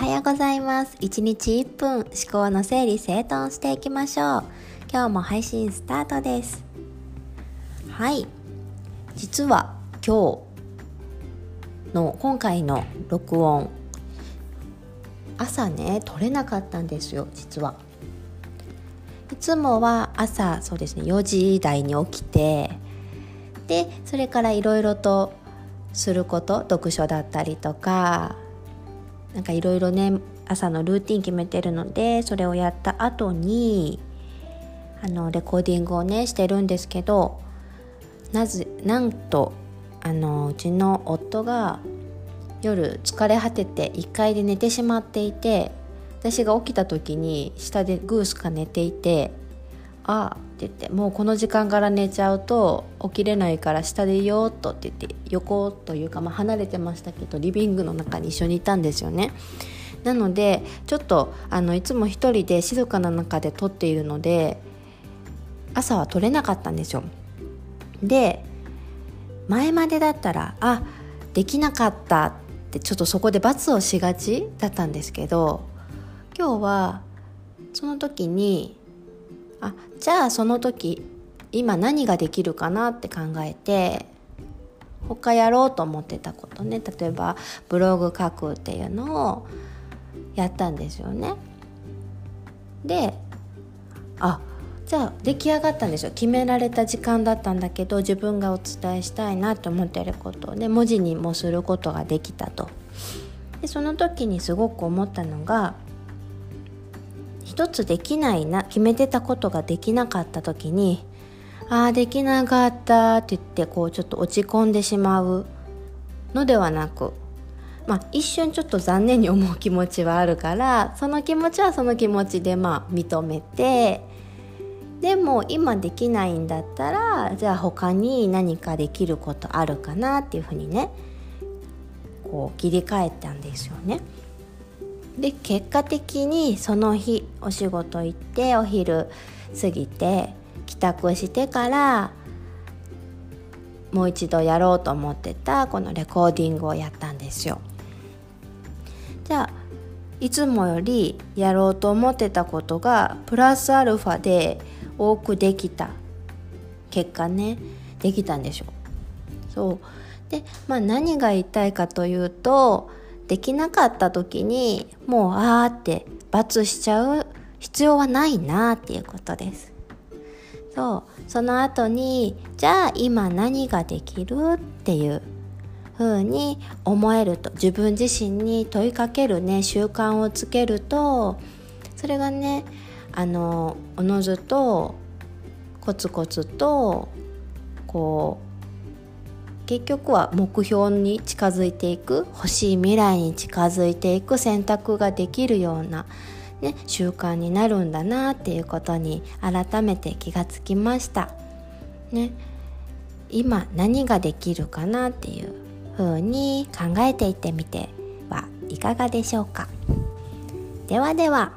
はようございます。1日1分思考の整理整頓していきましょう。今日も配信スタートです。はい。実は今日の今回の録音朝ね撮れなかったんですよ実は。いつもは朝そうですね4時台に起きてでそれからいろいろとすること読書だったりとかなんかいろいろね朝のルーティン決めてるのでそれをやった後にあのレコーディングをねしてるんですけどなぜなんとあのうちの夫が夜疲れ果てて1階で寝てしまっていて私が起きた時に下でグースか寝ていて「あ」って言って「もうこの時間から寝ちゃうと起きれないから下でいようっと」って言って横というか、まあ、離れてましたけどリビングの中に一緒にいたんですよね。なのでちょっとあのいつも一人で静かな中で撮っているので朝は撮れなかったんですよ。で前までだったらあできなかったってちょっとそこで罰をしがちだったんですけど今日はその時にあじゃあその時今何ができるかな？って考えて他やろうと思ってたことね。例えばブログ書くっていうのをやったんですよね。であじゃあ出来上がったんですよ決められた時間だったんだけど自分がお伝えしたいなと思ってること。で文字にもすることができたと。でその時にすごく思ったのが一つできないな決めてたことができなかった時にああできなかったって言ってこうちょっと落ち込んでしまうのではなくまあ一瞬ちょっと残念に思う気持ちはあるからその気持ちはその気持ちでまあ認めてでも今できないんだったらじゃあ他に何かできることあるかなっていうふうにねこう切り替えたんですよね。で結果的にその日お仕事行ってお昼過ぎて帰宅してからもう一度やろうと思ってたこのレコーディングをやったんですよ。じゃあいつもよりやろうと思ってたことがプラスアルファで多くできた結果ねできたんでしょう。そうで、まあ、何が言いたいかというとできなかった時にもうあーって罰しちゃう必要はないなっていうことです。そう。その後にじゃあ今何ができるっていう風に思えると。自分自身に問いかけるね。習慣をつけるとそれがねあのおのずとコツコツとこう結局は目標に近づいていく欲しい未来に近づいていく選択ができるような、ね、習慣になるんだなっていうことに改めて気がつきました。ね、今何ができるかなっていうふうに考えていってみてはいかがでしょうか。ではでは。